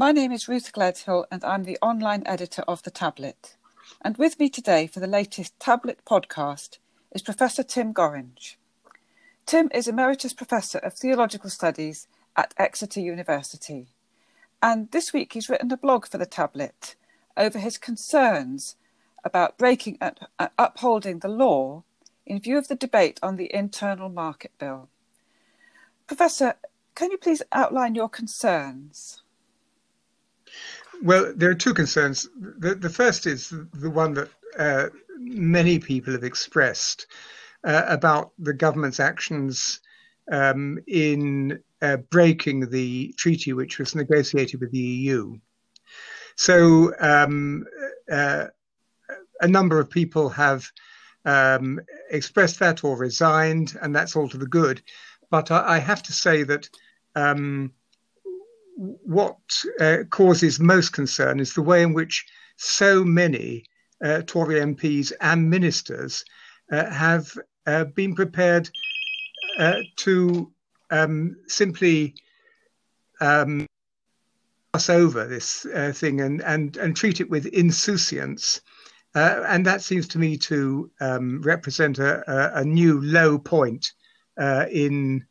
My name is Ruth Gledhill and I'm the online editor of The Tablet. And with me today for the latest Tablet podcast is Professor Tim Gorringe. Tim is Emeritus Professor of Theological Studies at Exeter University. And this week he's written a blog for The Tablet over his concerns about breaking and uh, upholding the law in view of the debate on the Internal Market Bill. Professor, can you please outline your concerns? Well, there are two concerns. The, the first is the one that uh, many people have expressed uh, about the government's actions um, in uh, breaking the treaty which was negotiated with the EU. So, um, uh, a number of people have um, expressed that or resigned, and that's all to the good. But I, I have to say that um, what uh, causes most concern is the way in which so many uh, Tory MPs and ministers uh, have uh, been prepared uh, to um, simply um, pass over this uh, thing and, and, and treat it with insouciance. and that seems to me to um, represent a, a, a new low point in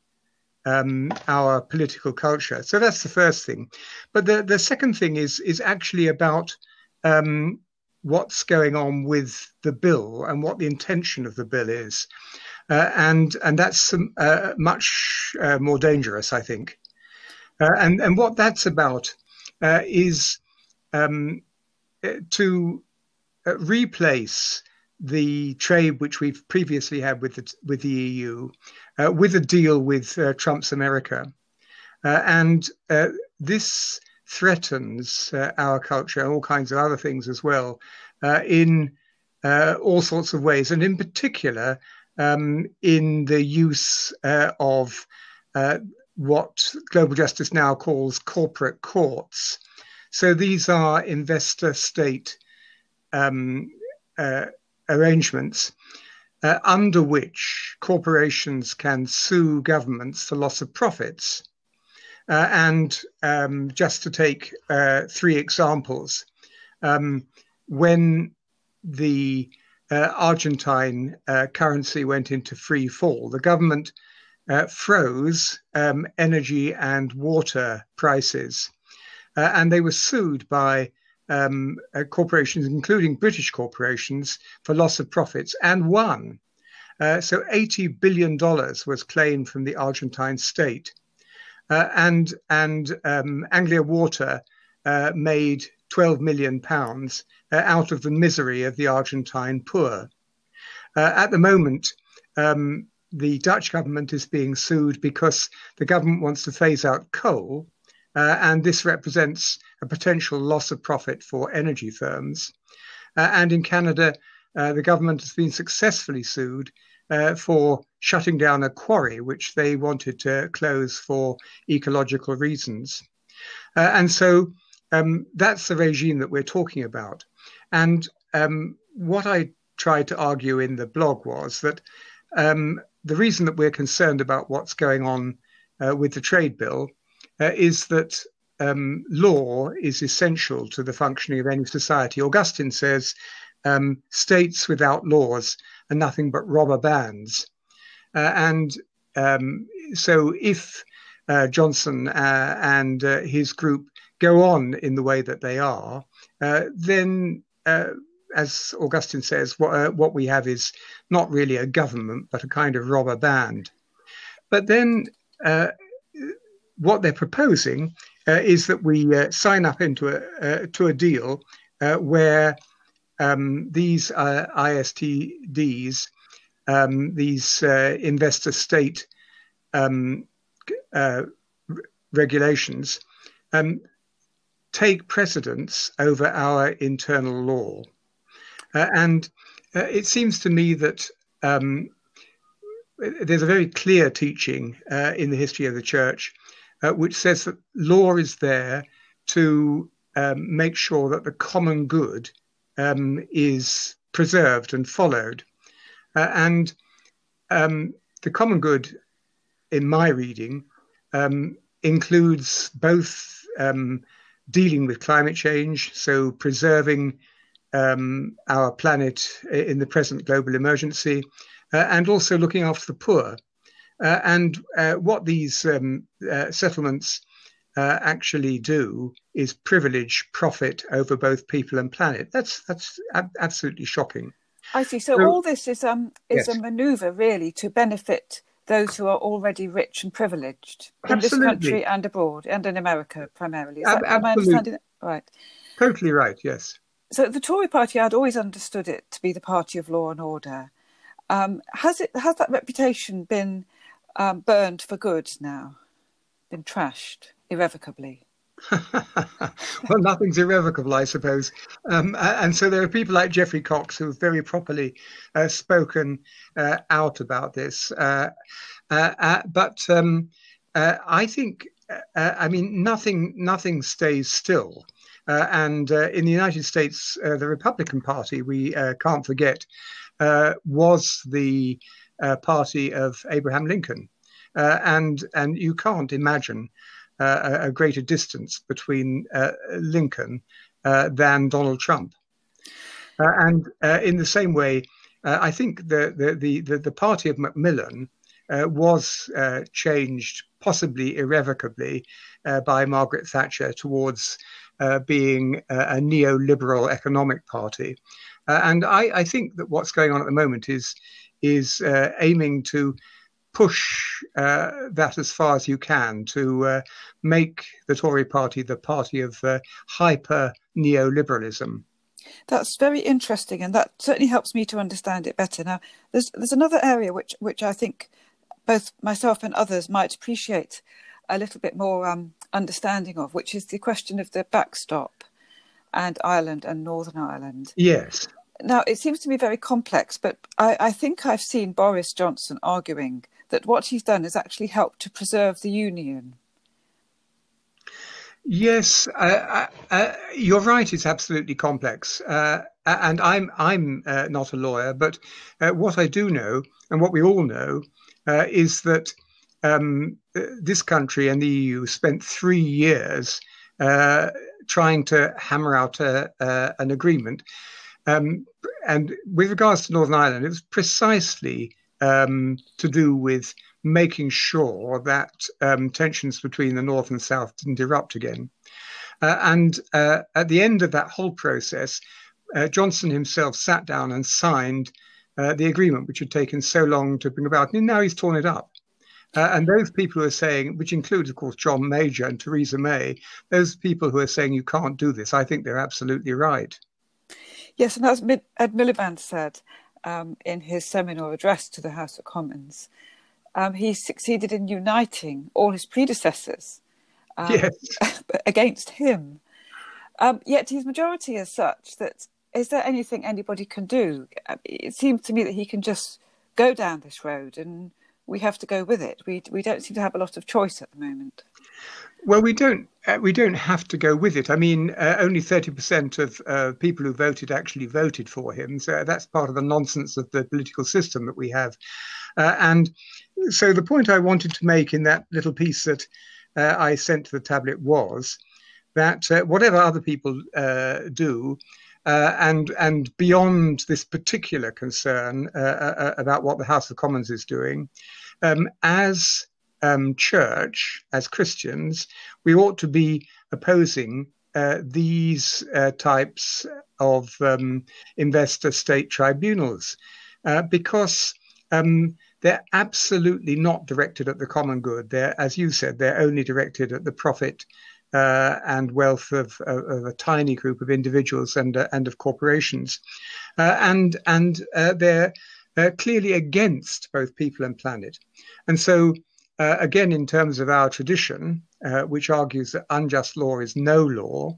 um, our political culture. So that's the first thing. But the, the second thing is is actually about um, what's going on with the bill and what the intention of the bill is, uh, and and that's uh, much uh, more dangerous, I think. Uh, and and what that's about uh, is um, to uh, replace the trade which we've previously had with the, with the EU, uh, with a deal with uh, Trump's America. Uh, and uh, this threatens uh, our culture and all kinds of other things as well uh, in all sorts of ways, and in particular um, in the use of what Global Justice now calls corporate courts. So these are investor state um, arrangements uh, under which corporations can sue governments for loss of profits. Uh, and um, just to take uh, three examples, um, when the uh, Argentine uh, currency went into free fall, the government uh, froze um, energy and water prices. and they were sued by um, uh, corporations, including British corporations, for loss of profits and won. Uh, so $80 billion was claimed from the Argentine state. Uh, and and um, Anglian Water uh, made 12 million pounds uh, out of the misery of the Argentine poor. Uh, at the moment, um, the Dutch government is being sued because the government wants to phase out coal uh, and this represents a potential loss of profit for energy firms. Uh, and in Canada, uh, the government has been successfully sued uh, for shutting down a quarry which they wanted to close for ecological reasons. Uh, and so um, that's the regime that we're talking about. And um, what I tried to argue in the blog was that um, the reason that we're concerned about what's going on uh, with the trade bill uh, is that um, law is essential to the functioning of any society. Augustine says um, states without laws are nothing but robber bands. Uh, and um, so if uh, Johnson uh, and uh, his group go on in the way that they are, uh, then as Augustine says, what, what we have is not really a government, but a kind of robber band. But then what they're proposing uh, is that we uh, sign up into a uh, to a deal uh, where um, these uh, ISTDs, um, these uh, investor state um, regulations, um, take precedence over our internal law, and it seems to me that. Um, there's a very clear teaching in the history of the church uh, which says that law is there to um, make sure that the common good um, is preserved and followed. Uh, and um, the common good, in my reading, um, includes both um, dealing with climate change, so preserving um, our planet in the present global emergency, uh, and also looking after the poor. Uh, and uh, what these um, uh, settlements uh, actually do is privilege profit over both people and planet. That's that's ab- absolutely shocking. I see. So, so all this is um is yes. a manoeuvre really to benefit those who are already rich and privileged in Absolutely. this country and abroad and in America primarily. Is that, am I understanding that? Right. Totally right, yes. So the Tory party, I'd always understood it to be the party of law and order. Um, has it has that reputation been um, burned for good now? Been trashed irrevocably? well, nothing's irrevocable, I suppose. Um, and so there are people like Geoffrey Cox who have very properly uh, spoken uh, out about this. Uh, uh, uh but um, uh, I think, I mean, nothing, nothing stays still. and in the United States, the Republican Party, we can't forget, was the party of Abraham Lincoln. Uh, and and you can't imagine uh, a greater distance between uh, Lincoln uh, than Donald Trump. Uh, and uh, in the same way, I think the, the, the, the, party of Macmillan was changed, possibly irrevocably, by Margaret Thatcher towards being a neoliberal economic party. and I, I, think that what's going on at the moment is is aiming to push uh, that as far as you can to uh, make the Tory party the party of uh, hyper neoliberalism. That's very interesting, and that certainly helps me to understand it better. Now, there's there's another area which which I think both myself and others might appreciate a little bit more um, understanding of, which is the question of the backstop and Ireland and Northern Ireland. Yes. Now, it seems to be very complex, but I, I think I've seen Boris Johnson arguing that what he's done has actually helped to preserve the union. Yes, uh, uh, uh you're right. It's absolutely complex, uh, and I'm I'm uh, not a lawyer, but uh, what I do know, and what we all know, is that um, this country and the EU spent three years trying to hammer out a, an agreement. Um, and with regards to Northern Ireland, it was precisely um, to do with making sure that um, tensions between the North and South didn't erupt again. Uh, and uh, at the end of that whole process, uh, Johnson himself sat down and signed uh, the agreement, which had taken so long to bring about. And now he's torn it up. Uh, and those people who are saying, which includes, of course, John Major and Theresa May, those people who are saying you can't do this, I think they're absolutely right. Yes, and as Ed Miliband said, um, in his seminal address to the House of Commons, um, he succeeded in uniting all his predecessors um, yes. against him. Um, yet his majority is such that is there anything anybody can do? It seems to me that he can just go down this road and we have to go with it. We we don't seem to have a lot of choice at the moment. Well, we don't. Uh, we don't have to go with it. I mean, uh, only thirty percent of uh, people who voted actually voted for him. So that's part of the nonsense of the political system that we have. Uh, and so the point I wanted to make in that little piece that uh, I sent to the tablet was that uh, whatever other people do, and and beyond this particular concern about what the House of Commons is doing, um, as um, church, as Christians, we ought to be opposing uh, these uh, types of um, investor state tribunals uh, because um, they're absolutely not directed at the common good. They're, as you said, they're only directed at the profit uh, and wealth of, of, a tiny group of individuals and uh, and of corporations, uh, and and they're clearly against both people and planet, and so uh, again, in terms of our tradition, uh, which argues that unjust law is no law,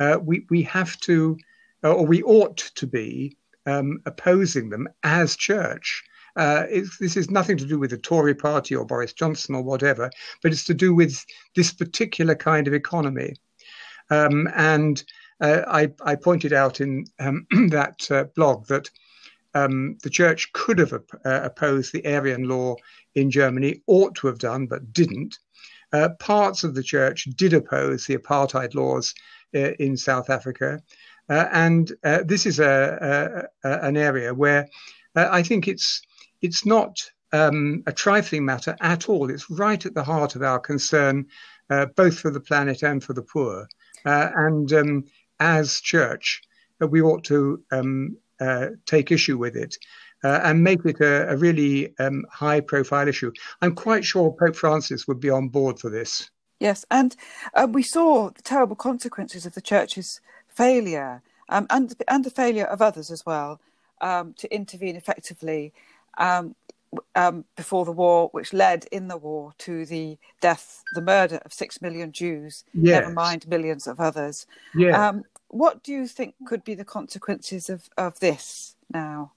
uh, we, we have to, uh, or we ought to be, um, opposing them as church. Uh, this is nothing to do with the Tory party or Boris Johnson or whatever, but it's to do with this particular kind of economy. Um, and uh, I, I, pointed out in um, that blog that um, the church could have op- uh, opposed the Aryan law in Germany, ought to have done, but didn't. uh, parts of the church did oppose the apartheid laws uh, in South Africa. Uh, and uh, this is a, a, a, an area where uh, I think it's it's not um, a trifling matter at all. It's right at the heart of our concern, both for the planet and for the poor. And um, as church, we ought to um, take issue with it. and make it a, a really um, high profile issue. I'm quite sure Pope Francis would be on board for this. Yes, and uh, we saw the terrible consequences of the church's failure um, and, and the failure of others as well um, to intervene effectively um, um, before the war, which led in the war to the death, the murder of six million Jews, yes. never mind millions of others. Yeah. What do you think could be the consequences of, of this now?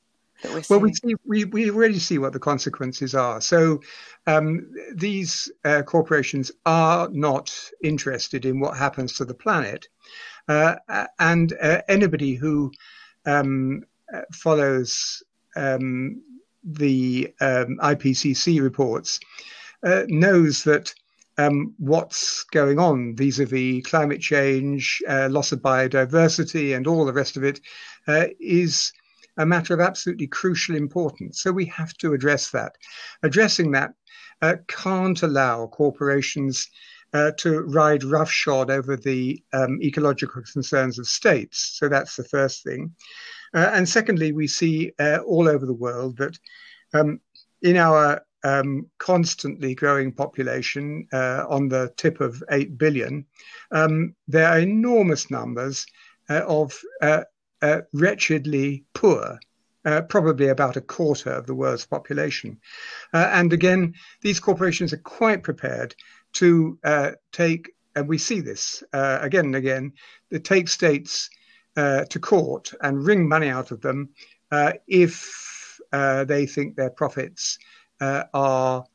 well, we see we, we already see what the consequences are. So um, these uh, corporations are not interested in what happens to the planet, uh, and uh, anybody who um, uh, follows um, the um, IPCC reports uh, knows that. Um, what's going on vis-a-vis climate change, uh, loss of biodiversity, and all the rest of it is a matter of absolutely crucial importance. So we have to address that. Addressing that uh, can't allow corporations uh, to ride roughshod over the um, ecological concerns of states. So that's the first thing. Uh, and secondly, we see uh, all over the world that um, in our um, constantly growing population uh, on the tip of 8 billion, um, there are enormous numbers uh, of uh, wretchedly poor, uh, probably about a quarter of the world's population. Uh, and again, these corporations are quite prepared to uh, take, and we see this uh, again and again, they take states uh, to court and wring money out of them if they think their profits are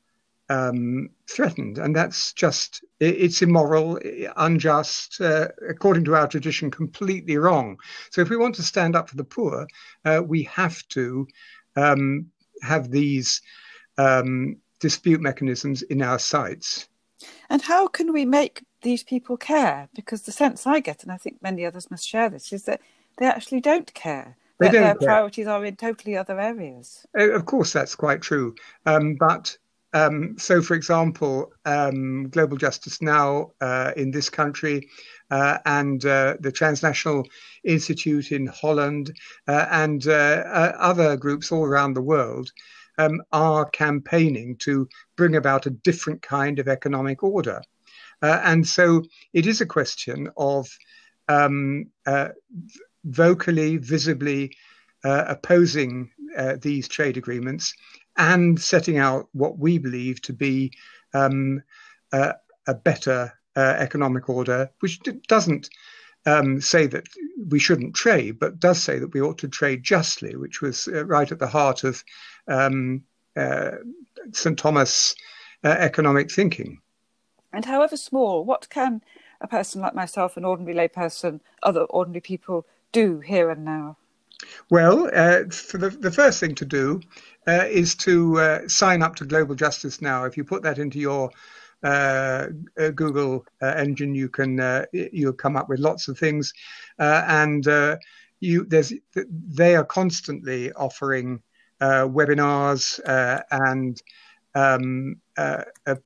um, threatened, and that's just it's immoral, unjust, uh, according to our tradition, completely wrong. So, if we want to stand up for the poor, uh, we have to um, have these um, dispute mechanisms in our sights. And how can we make these people care? Because the sense I get, and I think many others must share this, is that they actually don't care. They don't their care. priorities are in totally other areas. Uh, of course, that's quite true. Um, but um, so, for example, um, Global Justice Now uh, in this country uh, and uh, the Transnational Institute in Holland uh, and uh, uh, other groups all around the world um, are campaigning to bring about a different kind of economic order. and so it is a question of um, vocally, visibly opposing these trade agreements and setting out what we believe to be um, uh, a better uh, economic order, which doesn't um, say that we shouldn't trade, but does say that we ought to trade justly, which was uh, right at the heart of um, uh, St. Thomas uh, economic thinking. And however small, what can a person like myself, an ordinary layperson, other ordinary people do here and now? Well, uh, the, the first thing to do uh, is to uh, sign up to Global Justice Now. If you put that into your uh, uh Google uh, engine, you can you'll come up with lots of things, and you there's they are constantly offering webinars and um,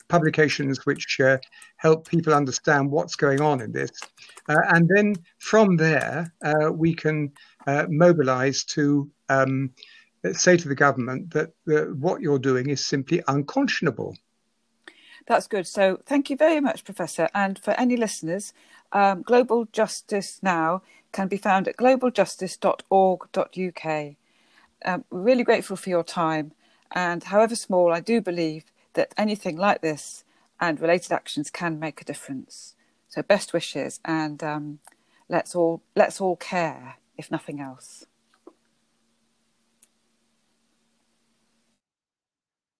publications which help people understand what's going on in this, and then from there we can mobilize to um, say to the government that what you're doing is simply unconscionable. That's good. So thank you very much, Professor. And for any listeners, um, Global Justice Now can be found at globaljustice.org.uk. Um, we're really grateful for your time. And however small, I do believe that anything like this and related actions can make a difference. So best wishes and um, let's all let's all care, if nothing else.